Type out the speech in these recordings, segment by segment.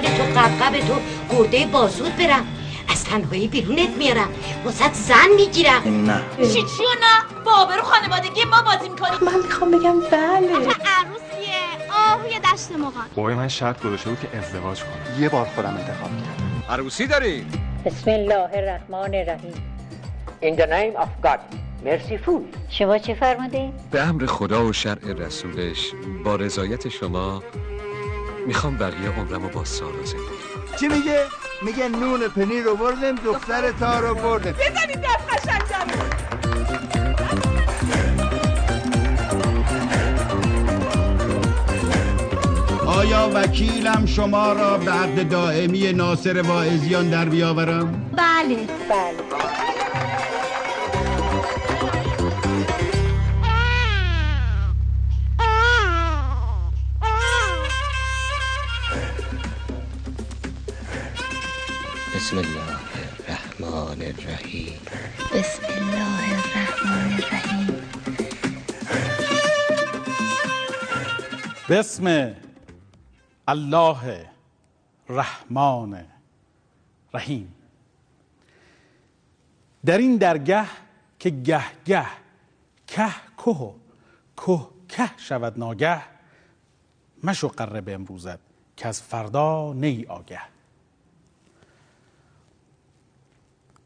بال تو قبقب تو گرده بازود برم. از تنهایی بیرونت میارم. واسط زن می‌گیرم. نه. چی چی نه بابا رو خانوادگی ما بازی می‌کنیم من می‌خوام بگم بله. عروسیه. آهوی دشت مقان بابای من شرط گذاشته بود که ازدواج کنم یه بار خودم انتخاب کردم. عروسی داری؟ بسم الله الرحمن الرحیم. In the name of God. Merciful شما چه فرمودین؟ به امر خدا و شرع رسولش با رضایت شما می‌خوام بقیه عمرمو با سارا زندگی چی میگه؟ میگه نون پنیر رو بردم دختر تا رو بردم بزنید دست قشنگ آیا وکیلم شما را به عقد دائمی ناصر واعظیان در بیاورم؟ بله. بله. بسم الله رحمان رحیم در این درگه که گه گه که که که که شود ناگه مشو قره به امروزت که از فردا نی آگه.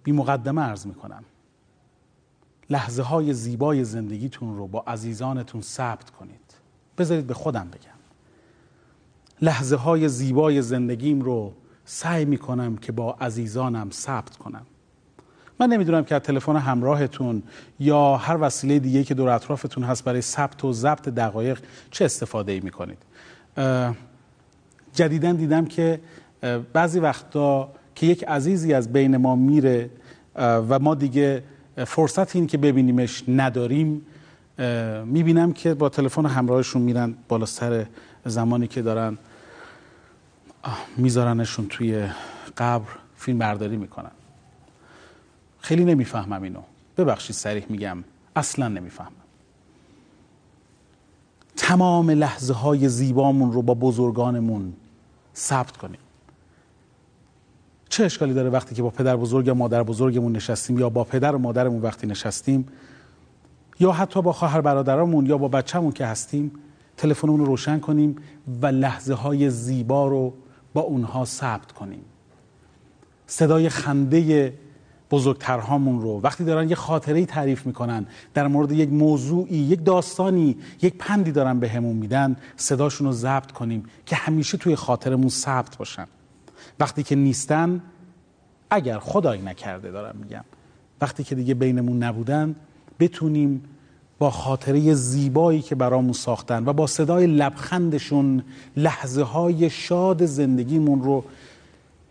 بی مقدمه عرض می‌کنم. لحظه های زیبای زندگیتون رو با عزیزانتون ثبت کنید. بذارید به خودم بگم. لحظه های زیبای زندگیم رو سعی می‌کنم که با عزیزانم ثبت کنم. من نمی‌دونم که از تلفن همراهتون یا هر وسیله دیگه که دور اطرافتون هست برای ثبت و ضبط دقایق چه استفاده ای می‌کنید جدیدا دیدم که بعضی وقتا که یک عزیزی از بین ما میره و ما دیگه فرصت این که ببینیمش نداریم می‌بینم که با تلفن همراهشون میرن بالا سر زمانی که دارن میذارنشون توی قبر فیلم برداری می‌کنن. خیلی نمی‌فهمم اینو. ببخشید سریح میگم. اصلا نمی‌فهمم. تمام لحظه های زیبامون رو با بزرگانمون ثبت کنیم. چه اشکالی داره وقتی که با پدر بزرگ یا مادر بزرگمون نشستیم یا با پدر و مادرمون وقتی نشستیم؟ یا حتی با خواهر برادرامون یا با بچه‌مون که هستیم تلفنمون رو روشن کنیم و لحظه های زیبا رو با اونها ثبت کنیم. صدای خنده بزرگترهامون رو وقتی دارن یه خاطره تعریف می‌کنن در مورد یک موضوعی یک داستانی یک پندی دارن به همون میدن صداشون رو ضبط کنیم که همیشه توی خاطرمون ثبت باشن. وقتی که نیستن اگر خدایی نکرده دارم میگم. وقتی که دیگه بینمون نبودن بتونیم با خاطره زیبایی که برامون ساختن و با صدای لبخندشون لحظه های شاد زندگیمون رو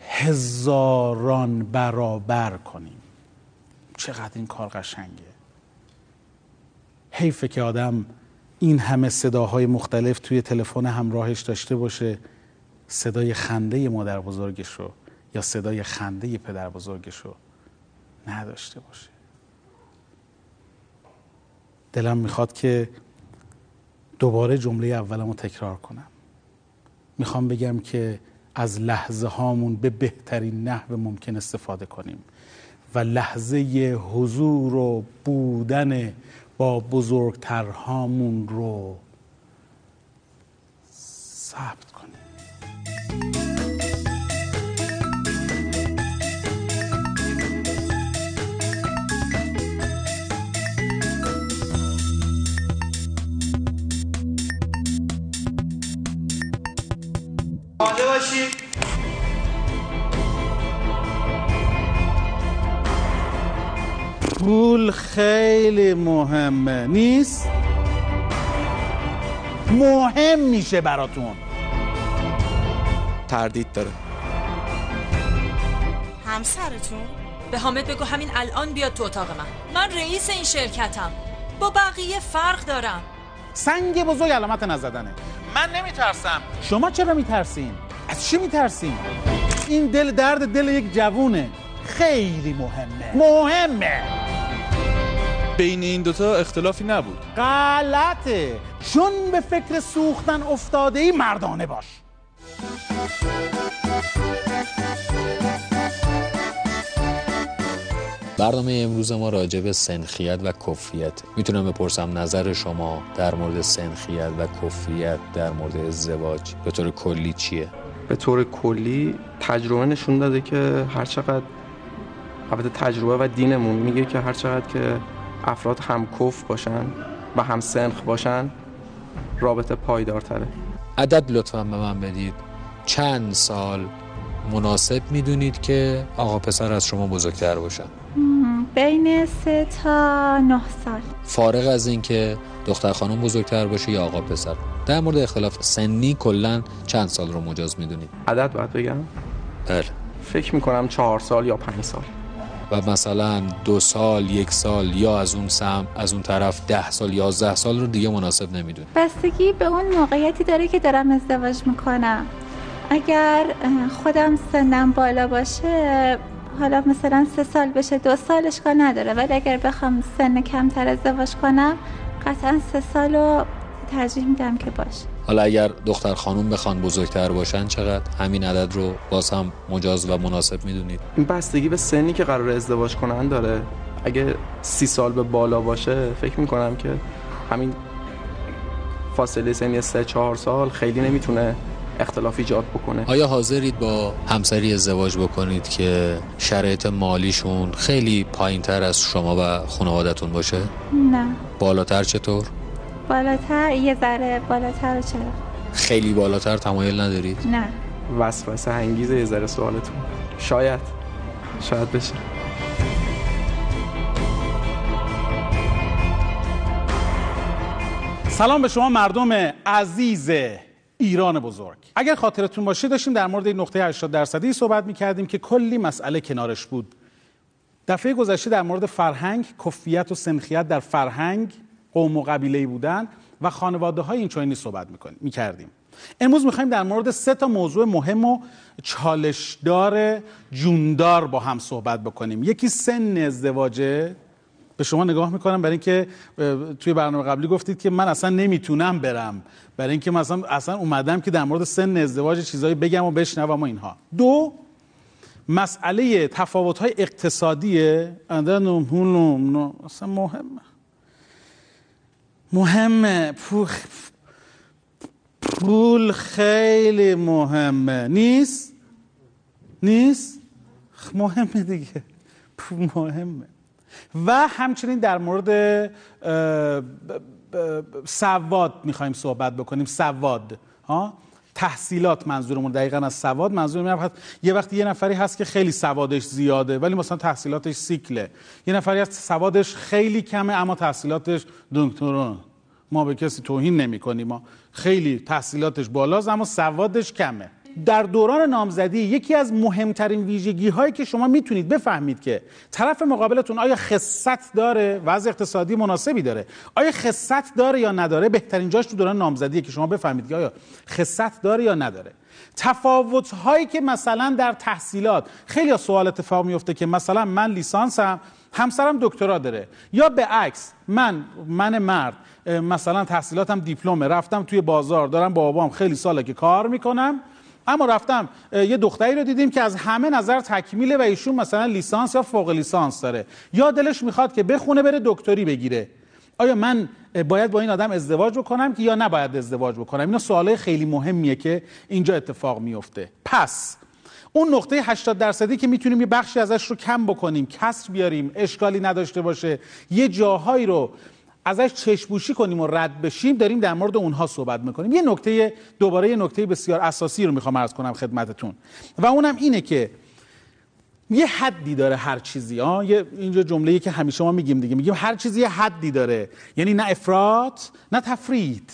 هزاران برابر کنیم. چقدر این کار قشنگه. حیفه که آدم این همه صداهای مختلف توی تلفن همراهش داشته باشه صدای خنده مادر بزرگش رو یا صدای خنده پدر بزرگش رو نداشته باشه. دلم می‌خواد که دوباره جمله اولم رو تکرار کنم. می‌خوام بگم که از لحظه هامون به بهترین نحو ممکن استفاده کنیم و لحظه حضور و بودن با بزرگترهامون رو ثبت کنیم. پول خیلی مهمه نیست. مهم میشه براتون. تردید داره. همسرتون؟ به حامد بگو همین الان بیاد تو اتاق من. من رئیس این شرکتم. با بقیه فرق دارم. سنگ بزرگ علامت نزدنه. من نمیترسم. شما چرا میترسین؟ از چی میترسین؟ این دل درد دل یک جوونه. خیلی مهمه. مهمه. بین این دوتا اختلافی نبود. غلطه. چون به فکر سوختن افتاده ای مردانه باش. برنامه امروز ما راجع به سنخیت و کفریت می‌تونم بپرسم نظر شما در مورد سنخیت و کفریت در مورد ازدواج به طور کلی چیه؟ به طور کلی تجربه نشون داده که هر چقدر البته تجربه و دینمون میگه که هر چقدر که افراد هم کف باشن و هم سنخ باشن رابطه پایدارتره. عدد لطفا به من بدید. چند سال مناسب می‌دونید که آقا پسر از شما بزرگتر باشن؟ بین سه تا نه سال. فارغ از اینکه دختر خانم بزرگتر باشه یا آقا پسر. در مورد اختلاف سنی کلا چند سال رو مجاز می‌دونید؟ عدد باید بگم؟ بله. فکر می‌کنم چهار سال یا پنج سال. و مثلا دو سال یک سال یا از اون سم از اون طرف ده سال یازده سال رو دیگه مناسب نمی‌دونی بستگی به اون موقعیتی داره که دارم ازدواج می‌کنم. اگر خودم سنم بالا باشه حالا مثلا سه سال بشه دو سال اشکال نداره. ولی اگر بخوام سن کمتر ازدواج کنم قطعا سه سال رو ترجیح میدم که باشه. حالا اگر دختر خانم بخوان بزرگتر باشن چقدر؟ همین عدد رو باز هم مجاز و مناسب می‌دونید. این بستگی به سنی که قرار ازدواج کنن داره. اگه سی سال به بالا باشه فکر می‌کنم که همین فاصله سنی سه چهار سال خیلی نمی‌تونه اختلاف ایجاد بکنه. آیا حاضرید با همسری ازدواج بکنید که شرایط مالیشون خیلی پایین تر از شما و خانوادتون باشه؟ نه. بالاتر چطور؟ بالاتر یه ذره بالاتر چرا؟ خیلی بالاتر تمایل ندارید؟ نه. وسوسه انگیزه یه ذره سوالتون. شاید. شاید بشه. سلام به شما مردم عزیز ایران بزرگ. اگر خاطرتون باشه داشتیم در مورد این نقطه 80 درصدی صحبت می‌کردیم که کلی مسئله کنارش بود. دفعه گذشته در مورد فرهنگ کفیت و سنخیت در فرهنگ قوم و قبیله بودن و خانواده های این چنینی صحبت می‌کردیم. امروز می‌خوایم در مورد سه تا موضوع مهم و چالشدار جوندار با هم صحبت بکنیم. یکی سن ازدواجه. به شما نگاه می‌کنم برای اینکه توی برنامه قبلی گفتید که من اصلا نمی‌تونم برم. برای اینکه مثلا اصلا اومدم که در مورد سن ازدواج چیزایی بگم و بشنوم و اینها. دو مسئله تفاوت های نه اصلا مهمه مهمه. پول خیلی مهمه. نیست؟ نیست؟ مهمه دیگه. پول مهمه. و همچنین در مورد سواد می‌خوایم صحبت بکنیم. سواد. ها؟ تحصیلات منظورمون دقیقا از سواد منظور هست یه وقتی یه نفری هست که خیلی سوادش زیاده ولی مثلا تحصیلاتش سیکله. یه نفری هست سوادش خیلی کمه اما تحصیلاتش دکترا ما به کسی توهین نمی کنیم ما خیلی تحصیلاتش بالاست اما سوادش کمه. در دوران نامزدی یکی از مهمترین ویژگی هایی که شما می‌تونید بفهمید که طرف مقابلتون آیا خصت داره؟ وضع اقتصادی مناسبی داره. آیا خصت داره یا نداره؟ بهترین جاش تو دوران نامزدیه که شما بفهمید که آیا خصت داره یا نداره. تفاوت هایی که مثلا در تحصیلات خیلی سوال اتفاق میفته که مثلا من لیسانسم همسرم دکترا داره. یا به عکس من من مرد مثلا تحصیلاتم دیپلمه رفتم توی بازار دارم با بابام خیلی ساله که کار می‌کنم. اما رفتم یه دختری رو دیدیم که از همه نظر تکمیله و ایشون مثلا لیسانس یا فوق لیسانس داره. یا دلش می‌خواد که بخونه بره دکتری بگیره. آیا من باید با این آدم ازدواج بکنم که یا نباید ازدواج بکنم؟ اینا سوالای خیلی مهمیه که اینجا اتفاق میفته. پس اون نقطه 80 درصدی که می‌تونیم یه بخشی ازش رو کم بکنیم کسر بیاریم اشکالی نداشته باشه یه جاهایی رو ازش چشپوشی کنیم و رد بشیم داریم در مورد اونها صحبت می‌کنیم. یه نکته دوباره یه نکته بسیار اساسی رو می‌خوام عرض کنم خدمتتون. و اونم اینه که یه حدی داره هر چیزی ها یه اینجا جمله‌ای که همیشه ما میگیم دیگه میگیم هر چیزی یه حدی داره. یعنی نه افراط نه تفرید.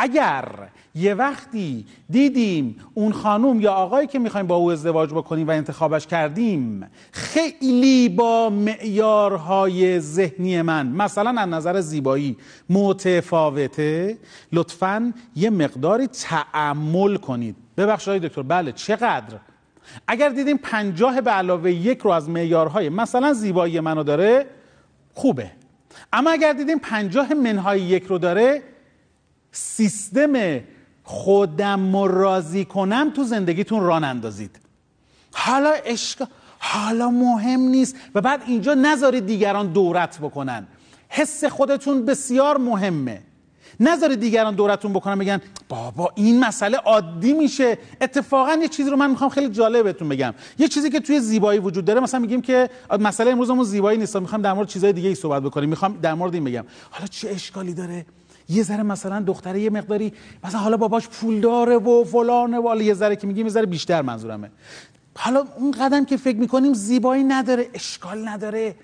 اگر یه وقتی دیدیم اون خانوم یا آقایی که می‌خوایم با او ازدواج بکنیم و انتخابش کردیم خیلی با معیارهای ذهنی من مثلا از نظر زیبایی متفاوته. لطفا یه مقداری تعمل کنید. ببخشید دکتر بله چقدر؟ اگر دیدیم پنجاه به علاوه یک رو از معیارهای مثلا زیبایی منو داره خوبه. اما اگر دیدیم پنجاه منهای یک رو داره سیستم خودم راضی کنم تو زندگیتون ران اندازید. حالا اشکال حالا مهم نیست و بعد اینجا نذارید دیگران دورت بکنن. حس خودتون بسیار مهمه. نذارید دیگران دورتون بکنن بگن بابا این مسئله عادی میشه. اتفاقا یه چیزی رو من می‌خوام خیلی جالب بهتون بگم. یه چیزی که توی زیبایی وجود داره مثلا میگیم که مسئله امروزمون زیبایی نیست می‌خوام در مورد چیزای دیگه ای صحبت بکنیم. می‌خوام در مورد این بگم. حالا چه اشکالی داره؟ یه ذره مثلا دختره یه مقداری مثلا حالا باباش پول داره و فلانه و یه ذره که میگیم یه ذره بیشتر منظورمه. حالا اون قدم که فکر می‌کنیم زیبایی نداره اشکال نداره.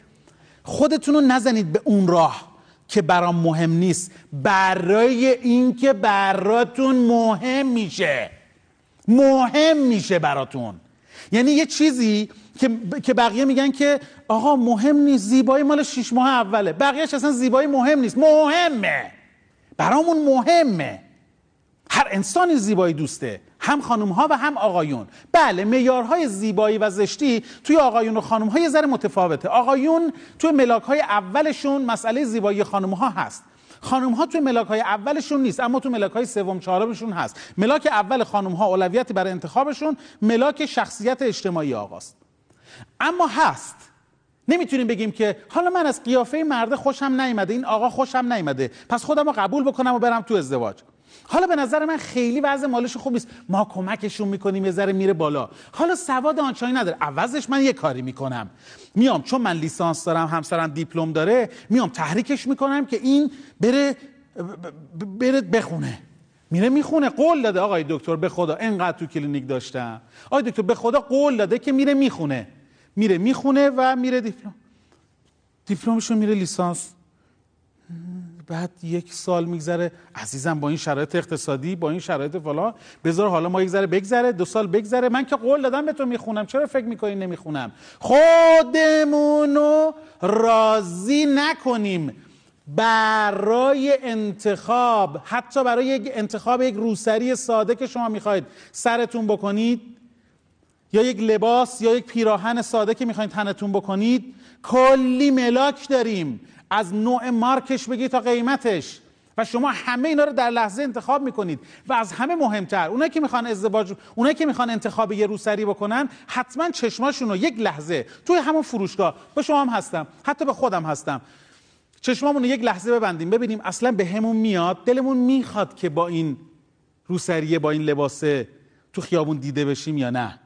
خودتون رو نزنید به اون راه که برام مهم نیست. برای اینکه براتون مهم میشه. مهم میشه براتون. یعنی یه چیزی که که بقیه میگن که آقا مهم نیست زیبایی مال شیش ماه اوله. بقیهش اصلا زیبایی مهم نیست. مهمه. برامون مهمه. هر انسانی زیبایی دوسته هم خانم ها و هم آقایون. بله معیارهای زیبایی و زشتی توی آقایون و خانم ها یه ذره متفاوته. آقایون توی ملاک های اولشون مسئله زیبایی خانم ها هست. خانم ها توی ملاک های اولشون نیست اما توی ملاک های سوم چهارمشون هست. ملاک اول خانم ها اولویتی برای انتخابشون ملاک شخصیت اجتماعی آقاست. اما هست. نمی‌تونیم بگیم که حالا من از قیافه مرد خوشم نیامده این آقا خوشم نیامده پس خودم رو قبول بکنم و برم تو ازدواج. حالا به نظر من خیلی وضع مالش خوب نیست. ما کمکشون می‌کنیم یه ذره میره بالا. حالا سواد آنچنانی نداره. عوضش من یه کاری می‌کنم. میام چون من لیسانس دارم همسرم دیپلم داره میام تحریکش می‌کنم که این بره بره بخونه. میره می‌خونه. قول داده آقای دکتر به خدا. انقدر تو کلینیک داشتم. آقای دکتر به خدا قول داده که میره می‌خونه. میره می‌خونه و میره دیپلم. دیپلمشو میره لیسانس. بعد یک سال میگذره. عزیزم با این شرایط اقتصادی با این شرایط فلان. بذار حالا ما یک ذره بگذره دو سال بگذره. من که قول دادم به تو می‌خونم. چرا فکر می‌کنی نمی‌خونم؟ خودمونو راضی نکنیم برای انتخاب. حتی برای یک انتخاب یک روسری ساده که شما می‌خواید سرتون بکنید. یا یک لباس یا یک پیراهن ساده که می‌خواید تنتون بکنید کلی ملاک داریم. از نوع مارکش بگی تا قیمتش. و شما همه اینا رو در لحظه انتخاب می‌کنید. و از همه مهمتر اونایی که می‌خوان ازدواج اونایی که می‌خوان انتخاب یه روسری بکنن حتما چشماشون رو یک لحظه توی همون فروشگاه به شما هم هستم حتی به خودم هستم. چشمامون رو یک لحظه ببندیم ببینیم اصلا به همون میاد دلمون می‌خواد که با این روسریه با این لباسه تو خیابون دیده بشیم یا نه.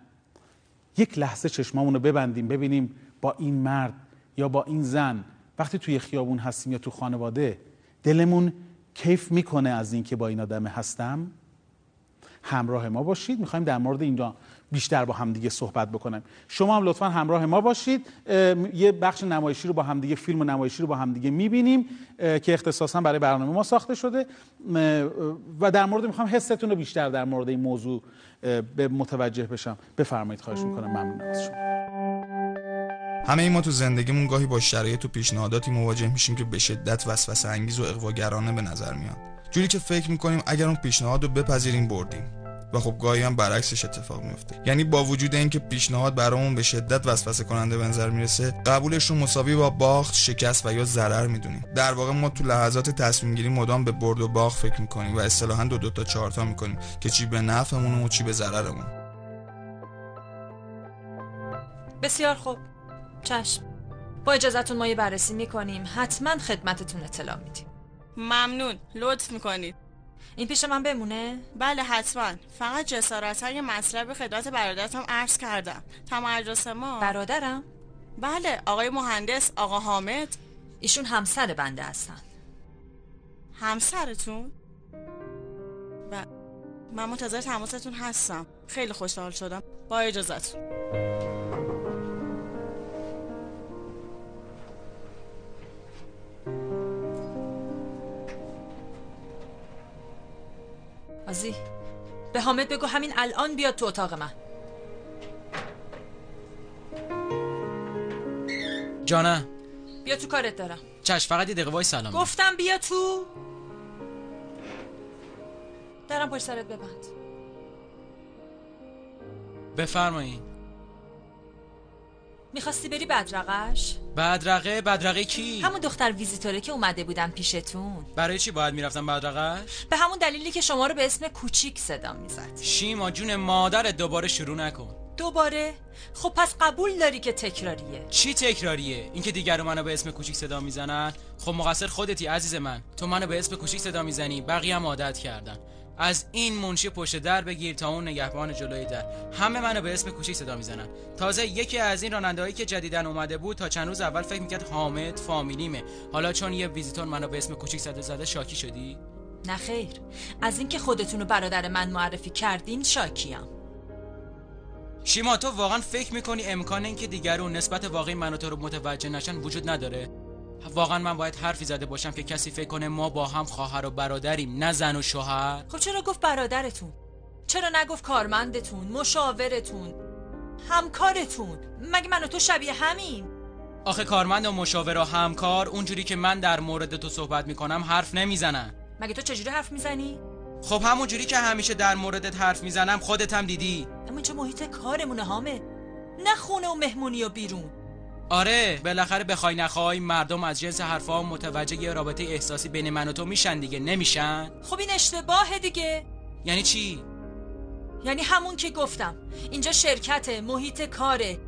یک لحظه چشمامون رو ببندیم ببینیم با این مرد یا با این زن وقتی توی خیابون هستیم یا تو خانواده دلمون کیف می‌کنه از اینکه با این آدم هستم؟ همراه ما باشید. می‌خوایم در مورد اینجا بیشتر با همدیگه صحبت بکنم شما هم لطفا همراه ما باشید. یه بخش نمایشی رو با همدیگه فیلم و نمایشی رو با همدیگه می‌بینیم که اختصاصا برای برنامه ما ساخته شده. و در مورد می‌خوام حستون رو بیشتر در مورد این موضوع به متوجه بشم. بفرمایید خواهش می‌کنم. ممنون از شما. همه ای ما تو زندگیمون گاهی با شرایط و پیشنهاداتی مواجه میشیم که به شدت وسوسه انگیز و اقواگرانه به نظر میاد. جوری که فکر می‌کنیم اگر اون پیشنهاد رو بپذیریم بردیم. و خب گاهی هم برعکسش اتفاق میفته یعنی با وجود اینکه پیشنهاد برامون به شدت وسوسه کننده به نظر می‌رسه قبولش رو مساوی با باخت شکست و یا ضرر می‌دونیم. در واقع ما تو لحظات تصمیم گیری مدام به برد و باخت فکر می‌کنیم و اصطلاحا دو دو تا چهار تا می‌کنیم که چی به نفعمون و چی به ضررمون. بسیار خوب. چشم. با اجازتون ما یه بررسی می‌کنیم. حتما خدمتتون اطلاع میدیم. ممنون. لطف می‌کنید. این پیش من بمونه؟ بله حتما. فقط جسارت های مطلب خدمت برادرتم عرض کردم. تمرس ما. برادرم؟ بله آقای مهندس آقا حامد. ایشون همسر بنده هستن. همسرتون؟ و من منتظر تماستون هستم. خیلی خوشحال شدم. با اجازتون آزی به حامد بگو همین الان بیاد تو اتاق من. جانه بیا تو کارت دارم. چش فقط یه دقیقه وای سلام. گفتم بیا تو. درم پشت سرت ببند. بفرمایید می‌خواستی بری بدرقش بدرقه؟ بدرقه کی؟ همون دختر ویزیتوره که اومده بودن پیشتون. برای چی باید می‌رفتم بدرقش به همون دلیلی که شما رو به اسم کوچیک صدا می‌زد. شیما جون مادرت دوباره شروع نکن. دوباره؟ خب پس قبول داری که تکراریه. چی تکراریه؟ اینکه دیگر منو به اسم کوچیک صدا می‌زنن؟ خب مقصر خودتی عزیز من. تو منو به اسم کوچیک صدا می‌زنی بقیه هم عادت کردن. از این منشی پشت در بگیر تا اون نگهبان جلوی در. همه منو به اسم کوچیک صدا می‌زنن. تازه یکی از این رانندهایی که جدیدن اومده بود تا چند روز اول فکر می‌کرد حامد فامیلیمه. حالا چون یه ویزیتور منو به اسم کوچیک صدا زده شاکی شدی؟ نه خیر. از اینکه خودتون رو برادر من معرفی کردین شاکیم شیما تو واقعا فکر می‌کنی امکان اینکه دیگرون نسبت واقعی من و تو رو متوجه نشن وجود نداره؟ واقعا من باید حرفی زده باشم که کسی فکر کنه ما با هم خواهر و برادریم نه زن و شوهر. خب چرا گفت برادرتون؟ چرا نگفت کارمندتون مشاورتون همکارتون؟ مگه من و تو شبیه همیم؟ آخه کارمند و مشاور و همکار اونجوری که من در مورد تو صحبت می‌کنم حرف نمی‌زنن. مگه تو چجوری حرف می‌زنی؟ خب همونجوری که همیشه در موردت حرف می‌زنم خودت هم دیدی. اما اینجا محیط کارمونه هامه نه خونه و مهمونی و بیرون. آره بالاخره بخوای نخوای مردم از جنس حرفا متوجه یه رابطه احساسی بین من و تو میشن دیگه نمیشن؟ خب این اشتباهه دیگه. یعنی چی؟ یعنی همون که گفتم. اینجا شرکت محیط کاره.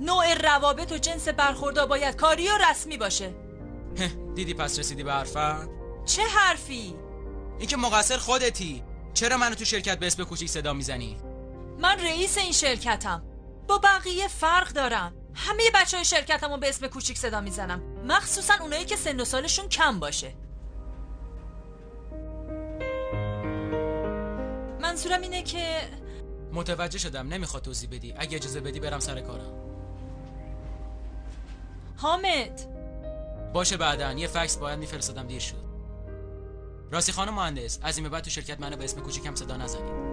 نوع روابط و جنس برخوردا باید کاری و رسمی باشه. دیدی پس رسیدی به حرفم؟ چه حرفی؟ اینکه مقصر خودتی. چرا منو تو شرکت به اسم کوچیک صدا می‌زنی؟ من رئیس این شرکتم. با بقیه فرق دارم. همه بچه های شرکتمو به اسم کوچیک صدا می‌زنم. مخصوصا اونایی که سن و سالشون کم باشه. منظورم اینه که متوجه شدم. نمی‌خواد توضیح بدی. اگه اجازه بدی برم سر کارم. حامد. باشه بعدا. یه فکس باید میفرستادم. دیر شد. راستی خانم مهندس از این بعد تو شرکت منو به اسم کوچیکم صدا نزنید.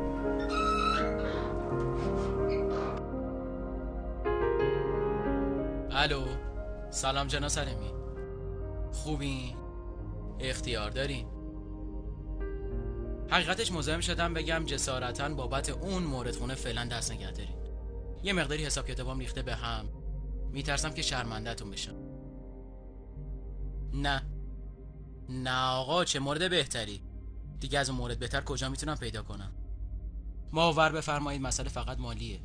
الو سلام جنا سلمی خوبی اختیار دارین؟ حقیقتش مزاحم شدم بگم جسارتا بابت اون مورد خونه فعلا دست نگه دارین. یه مقداری حساب کتابام ریخته به هم. میترسم که شرمندهتون بشم. نه. نه آقا چه مورد بهتری؟ دیگه از اون مورد بهتر کجا می‌تونم پیدا کنم؟ ماور بفرمایید مسئله فقط مالیه.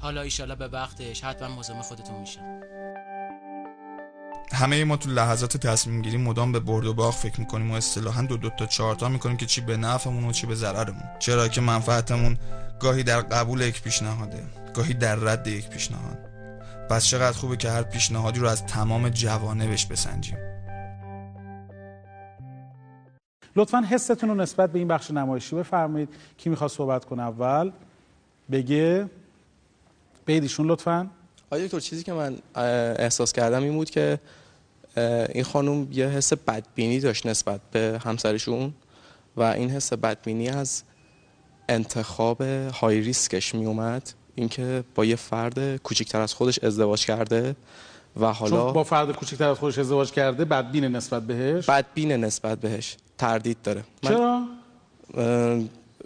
حالا ایشالا به وقتش حتما مزاحم خودتون میشم همه ما تو لحظات تصمیم گیری مدام به برد و باخت فکر می‌کنیم و اصطلاحا دو دو تا چهار تا می‌کنیم که چی به نفعمون و چی به ضررمون. چرا که منفعتمون گاهی در قبول یک پیشنهاده گاهی در رد یک پیشنهاد. پس چقدر خوبه که هر پیشنهادی رو از تمام جوانبش بسنجیم. لطفا حستون رو نسبت به این بخش نمایشی بفرمایید. کی می‌خواد صحبت کنه اول؟ بگه. بیدیشون لطفا. آیا دکتر چیزی که من احساس کردم این بود که این خانم یه حس بدبینی داشت نسبت به همسرشون و این حس بدبینی از انتخاب های ریسکش می اومد. اینکه با یه فرد کوچکتر از خودش ازدواج کرده و حالا چون با فرد کوچکتر از خودش ازدواج کرده بدبین نسبت بهش؟ بدبین نسبت بهش. تردید داره. چرا؟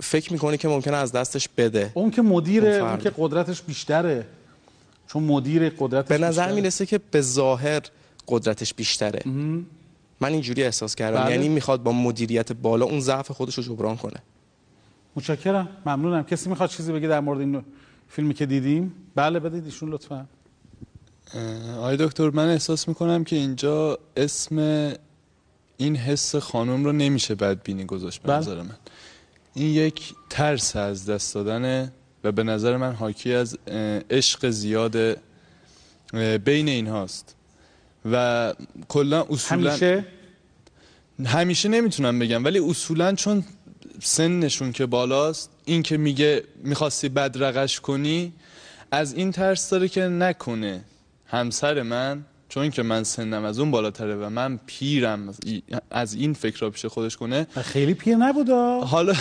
فکر می‌کنه که ممکنه از دستش بده؟ اون که مدیره اون, که قدرتش بیشتره. چون مدیر قدرتش به نظر می‌رسه که به ظاهر قدرتش بیشتره. من اینجوری احساس کردم. بله. یعنی می‌خواد با مدیریت بالا اون ضعف خودش رو جبران کنه. متشکرم. ممنونم. کسی می‌خواد چیزی بگه در مورد این فیلمی که دیدیم؟ بله بدید ایشون لطفا. آقای دکتر من احساس می‌کنم که اینجا اسم این حس خانم رو نمیشه بدبینی گذاشت به بله. نظر من. این یک ترس از دست دادنه و به نظر من حاکی از عشق زیاد بین این هاست و کلا اصولا همیشه؟ همیشه نمی‌تونم بگم ولی اصولا چون سنشون که بالاست این که میگه می‌خواستی بدرقش کنی از این ترس داره که نکنه همسر من چون که من سنم از اون بالاتره و من پیرم از ای- از این فکر را پیش خودش کنه. خیلی پیر نبودا. حالا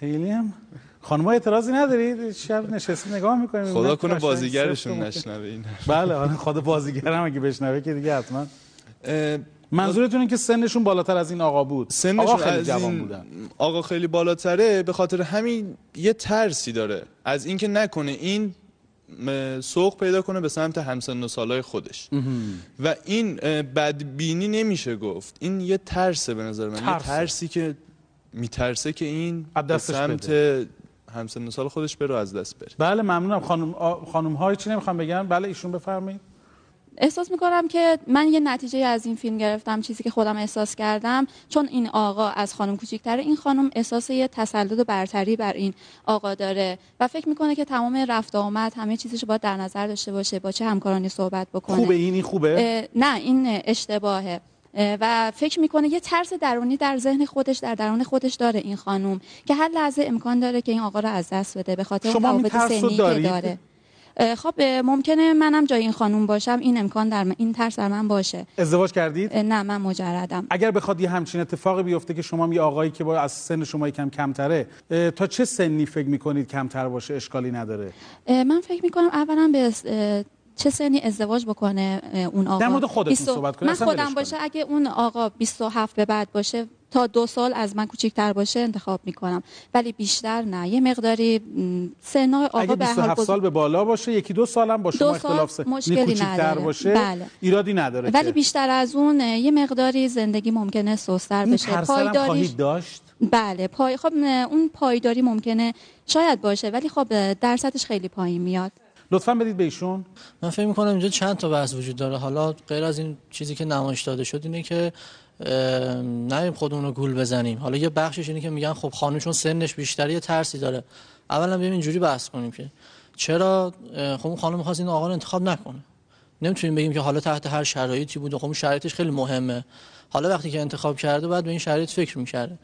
خیلی هم. خانم اعتراضی ندارید شب نشستی نگاه می‌کنیم خدا کنه بازیگرشون نشنوه این. بله آره خدا بازیگرم اگه بشنوه که دیگه حتما. منظورتون این که سنشون بالاتر از این آقا بود. سنشون آقا خیلی جوان بودن. آقا خیلی بالاتره به خاطر همین یه ترسی داره. از اینکه نکنه این سوق پیدا کنه به سمت همسن و سالای خودش. و این بدبینی نمیشه گفت. این یه ترسه به نظر من. یه ترسه. ترسی که میترسه که این به سمت بده. همسن و سال خودش بره از دست بره. بله ممنونم. خانم آ- خانم های چی نمی‌خوام بگم. بله ایشون بفرمایید. احساس می‌کنم که من یه نتیجه از این فیلم گرفتم چیزی که خودم احساس کردم. چون این آقا از خانم کوچیکتره این خانم احساس یه تسلط و برتری بر این آقا داره و فکر می‌کنه که تمام رفت آمد همه چیزش باید در نظر داشته باشه با چه همکارانی صحبت بکنه. خوبه این؟ خوبه؟ نه این اشتباهه. اه، و فکر می‌کنه یه ترس درونی در ذهن خودش در درون خودش داره این خانم که هر لحظه امکان داره که این آقا رو از دست بده به خاطر اون شما این تفاوت سنی که؟ داره. خب ممکنه منم جای این خانم باشم. این امکان در من این ترس در من باشه. ازدواج کردید؟ نه من مجردم. اگر بخواد یه همچین اتفاقی بیفته که شما یه آقایی که با از سن شما یکم کمتره تا چه سنی فکر می‌کنید کمتر باشه؟ اشکالی نداره. من فکر می‌کنم اولا به چه سنی ازدواج بکنه اون آقا؟ در مورد خودتون صحبت کنید، من خودم باشه اگه اون آقا 27 به بعد باشه تا دو سال از من کوچیکتر باشه انتخاب می‌کنم. ولی بیشتر نه. یه مقداری م، سن آقا اگه به هر 27 حال سال به بالا باشه یکی دو سال هم با شما دو سال اختلاف سن مشکلی کوچیک‌تر نداره. باشه بله. ایرادی نداره ولی که. بیشتر از اون یه مقداری زندگی ممکنه سستر این بشه. هم خواهید داشت؟ بله پای خب اون پایداری ممکنه شاید باشه ولی خب درصدش خیلی پایین میاد. لطفا بدید به ایشون. من فکر می‌کنم اینجا چند تا بحث وجود داره. حالا غیر از این چیزی که نمایش داده شد اینه که نریم خودمون رو گول بزنیم. حالا یه بخشش اینه که میگن خب خانم چون سنش بیشتره یه ترسی داره. اولا بیایم اینجوری بحث کنیم که چرا خب خانم می‌خواست این آقا رو انتخاب نکنه. نمی‌تونیم بگیم که حالا تحت هر شرایطی بوده. خب اون شرایطش خیلی مهمه. حالا وقتی که انتخاب کرده باید به این شرایط فکر می‌کرده.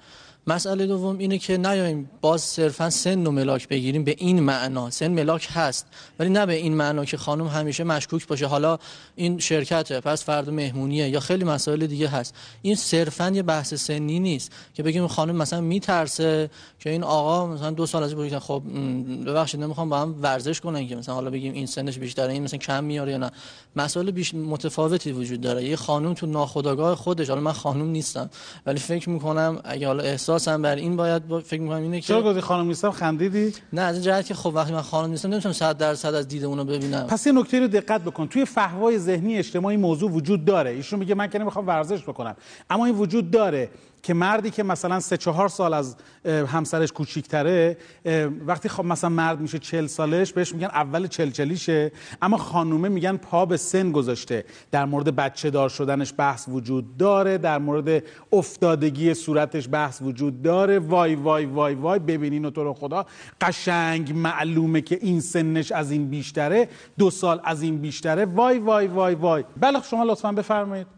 مسئله دوم اینه که نیایم باز صرفا سن و ملاک بگیریم به این معنا. سن ملاک هست ولی نه به این معنا که خانم همیشه مشکوک باشه. حالا این شرکته پس فرد مهمونیه یا خیلی مسائل دیگه هست. این صرفا یه بحث سنی نیست که بگیم خانم مثلا میترسه که این آقا مثلا دو سال از این خب ببخشید نمی‌خوام با هم ورزش کنن که مثلا حالا بگیم این سنش بیشتره این مثلا کم میاره یا نه. مسائل بیش متفاوتی وجود داره. یه خانم تو ناخودآگاه خودش حالا من خانم نیستم ولی فکر می‌کنم اگه حالا احساسم بر این باید با فکر می‌کنم اینه که چرا گفتی خانم نیستم؟ خندیدی؟ نه از این جهت که خب وقتی من خانم نیستم نمی‌تونم 100 درصد از دید اونو ببینم. پس یه نکته رو دقت بکن. توی فهوای ذهنی اجتماعی موضوع وجود داره. ایشون میگه من که نمی‌خوام ورزش بکنم. اما این وجود داره. که مردی که مثلا سه چهار سال از همسرش کوچیکتره وقتی خب مثلا مرد میشه چل سالش بهش میگن اول چلچلیشه. اما خانومه میگن پا به سن گذاشته. در مورد بچه دار شدنش بحث وجود داره در مورد افتادگی صورتش بحث وجود داره. وای وای وای وای ببینین و تو رو خدا قشنگ معلومه که این سنش از این بیشتره دو سال از این بیشتره. وای وای وای وای. بله شما لطفا بفرمایید.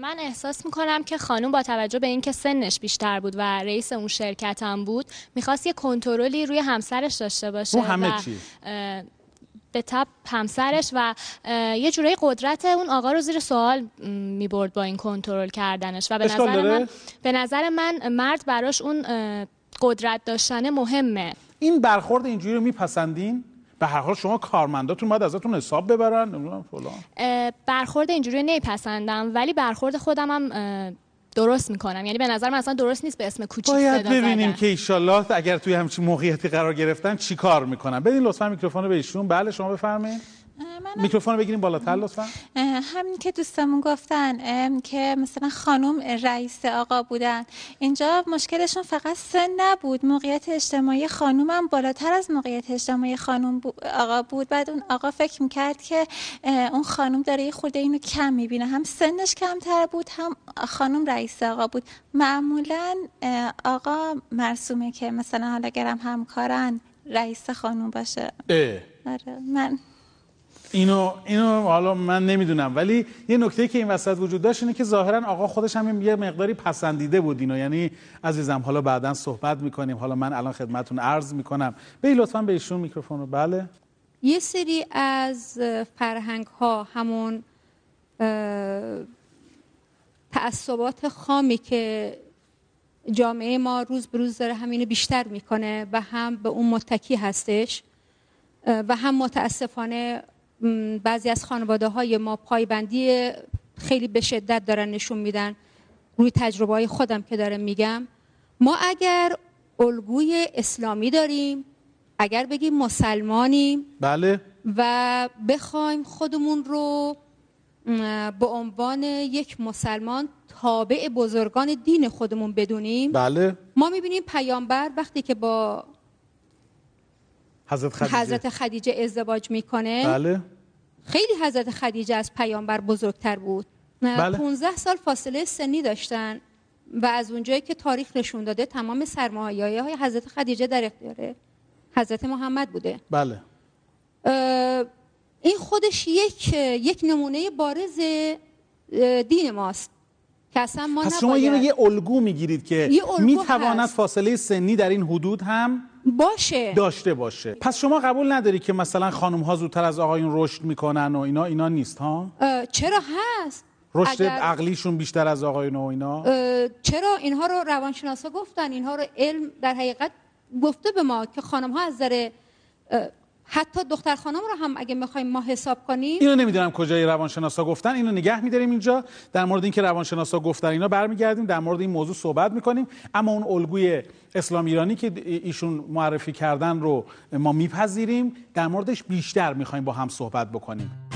من احساس می‌کنم که خانم با توجه به اینکه سنش بیشتر بود و رئیس اون شرکت هم بود می‌خواست یه کنترلی روی همسرش داشته باشه رو همه و، چی. به تب همسرش و یه جورایی قدرت اون آقا رو زیر سوال می‌برد با این کنترل کردنش و به نظر داره؟ من به نظر من مرد براش اون قدرت داشتن مهمه این برخورد اینجوری رو میپسندین به هر حال شما کارمنداتون باید ازتون حساب ببرن نمی‌دونم فلان. برخورد اینجوری نمیپسندم ولی برخورد خودم هم درست می‌کنم. یعنی به نظر من اصلا درست نیست به اسم کوچیک باید ببینیم. که ایشالله اگر توی همچین موقعیتی قرار گرفتن چی کار می‌کنن. بدین لطفا میکروفون رو به ایشون. بله شما بفرمایید. میکروفون رو بگیریم بالاتر لطفا. همین که دوستمون گفتن که مثلا خانم رئیس آقا بودن. اینجا مشکلشون فقط سن نبود. موقعیت اجتماعی خانوم هم بالاتر از موقعیت اجتماعی خانوم آقا بود. بعد اون آقا فکر می‌کرد که اون خانوم داره یه خورده اینو کم می‌بینه. هم سنش کمتر بود هم خانوم رئیس آقا بود. معمولا آقا مرسومه که مثلا حالا گرم همکارن رئیس خانوم باشه. اه. آره من اینو اینو حالا من نمی‌دونم. ولی یه نکته که این وسط وجود داشت اینه که ظاهرا آقا خودش هم یه مقداری پسندیده بود اینو. یعنی عزیزم حالا بعدا صحبت می‌کنیم. حالا من الان خدمتون عرض می‌کنم. به لطفا به ایشون میکروفون رو بله. یه سری از فرهنگ ها همون تعصبات خامی که جامعه ما روز به روز داره همینو بیشتر می‌کنه و هم به اون متکی هستش و هم متاسفانه بعضی از خانواده های ما پایبندی خیلی به شدت دارن نشون میدن روی تجربه های خودم که دارم میگم. ما اگر الگوی اسلامی داریم اگر بگیم مسلمانیم بله. و بخوایم خودمون رو به عنوان یک مسلمان تابع بزرگان دین خودمون بدونیم بله. ما می‌بینیم پیامبر وقتی که با حضرت خدیجه. حضرت خدیجه ازدواج می‌کنه. بله. خیلی حضرت خدیجه از پیامبر بزرگتر بود. بله. 15 سال فاصله سنی داشتن و از اونجایی که تاریخ نشون داده تمام سرمایه های حضرت خدیجه در اختیار حضرت محمد بوده. بله. این خودش یک یک نمونه بارز دین ماست. که اصلا ما پس شما یه یه الگو می‌گیرید که می‌تواند. فاصله سنی در این حدود هم باشه. داشته باشه. پس شما قبول نداری که مثلا خانم ها زودتر از آقایون رشد می‌کنن و اینا؟ اینا نیست ها؟ چرا هست؟ رشد اگر- عقلیشون بیشتر از آقایون و اینا؟ چرا اینها رو روانشناسا گفتن؟ اینها رو علم در حقیقت گفته به ما که خانم ها از اه، حتی دختر خانم رو هم اگه می‌خوایم ما حساب کنیم. اینو نمی‌دونم کجای روانشناسا گفتن اینو نگه میداریم اینجا. در مورد اینکه روانشناسا گفتن اینا برمیگردیم در مورد این موضوع صحبت می‌کنیم. اما اون الگوی اسلام ایرانی که ایشون معرفی کردن رو ما میپذیریم. در موردش بیشتر می‌خوایم با هم صحبت بکنیم.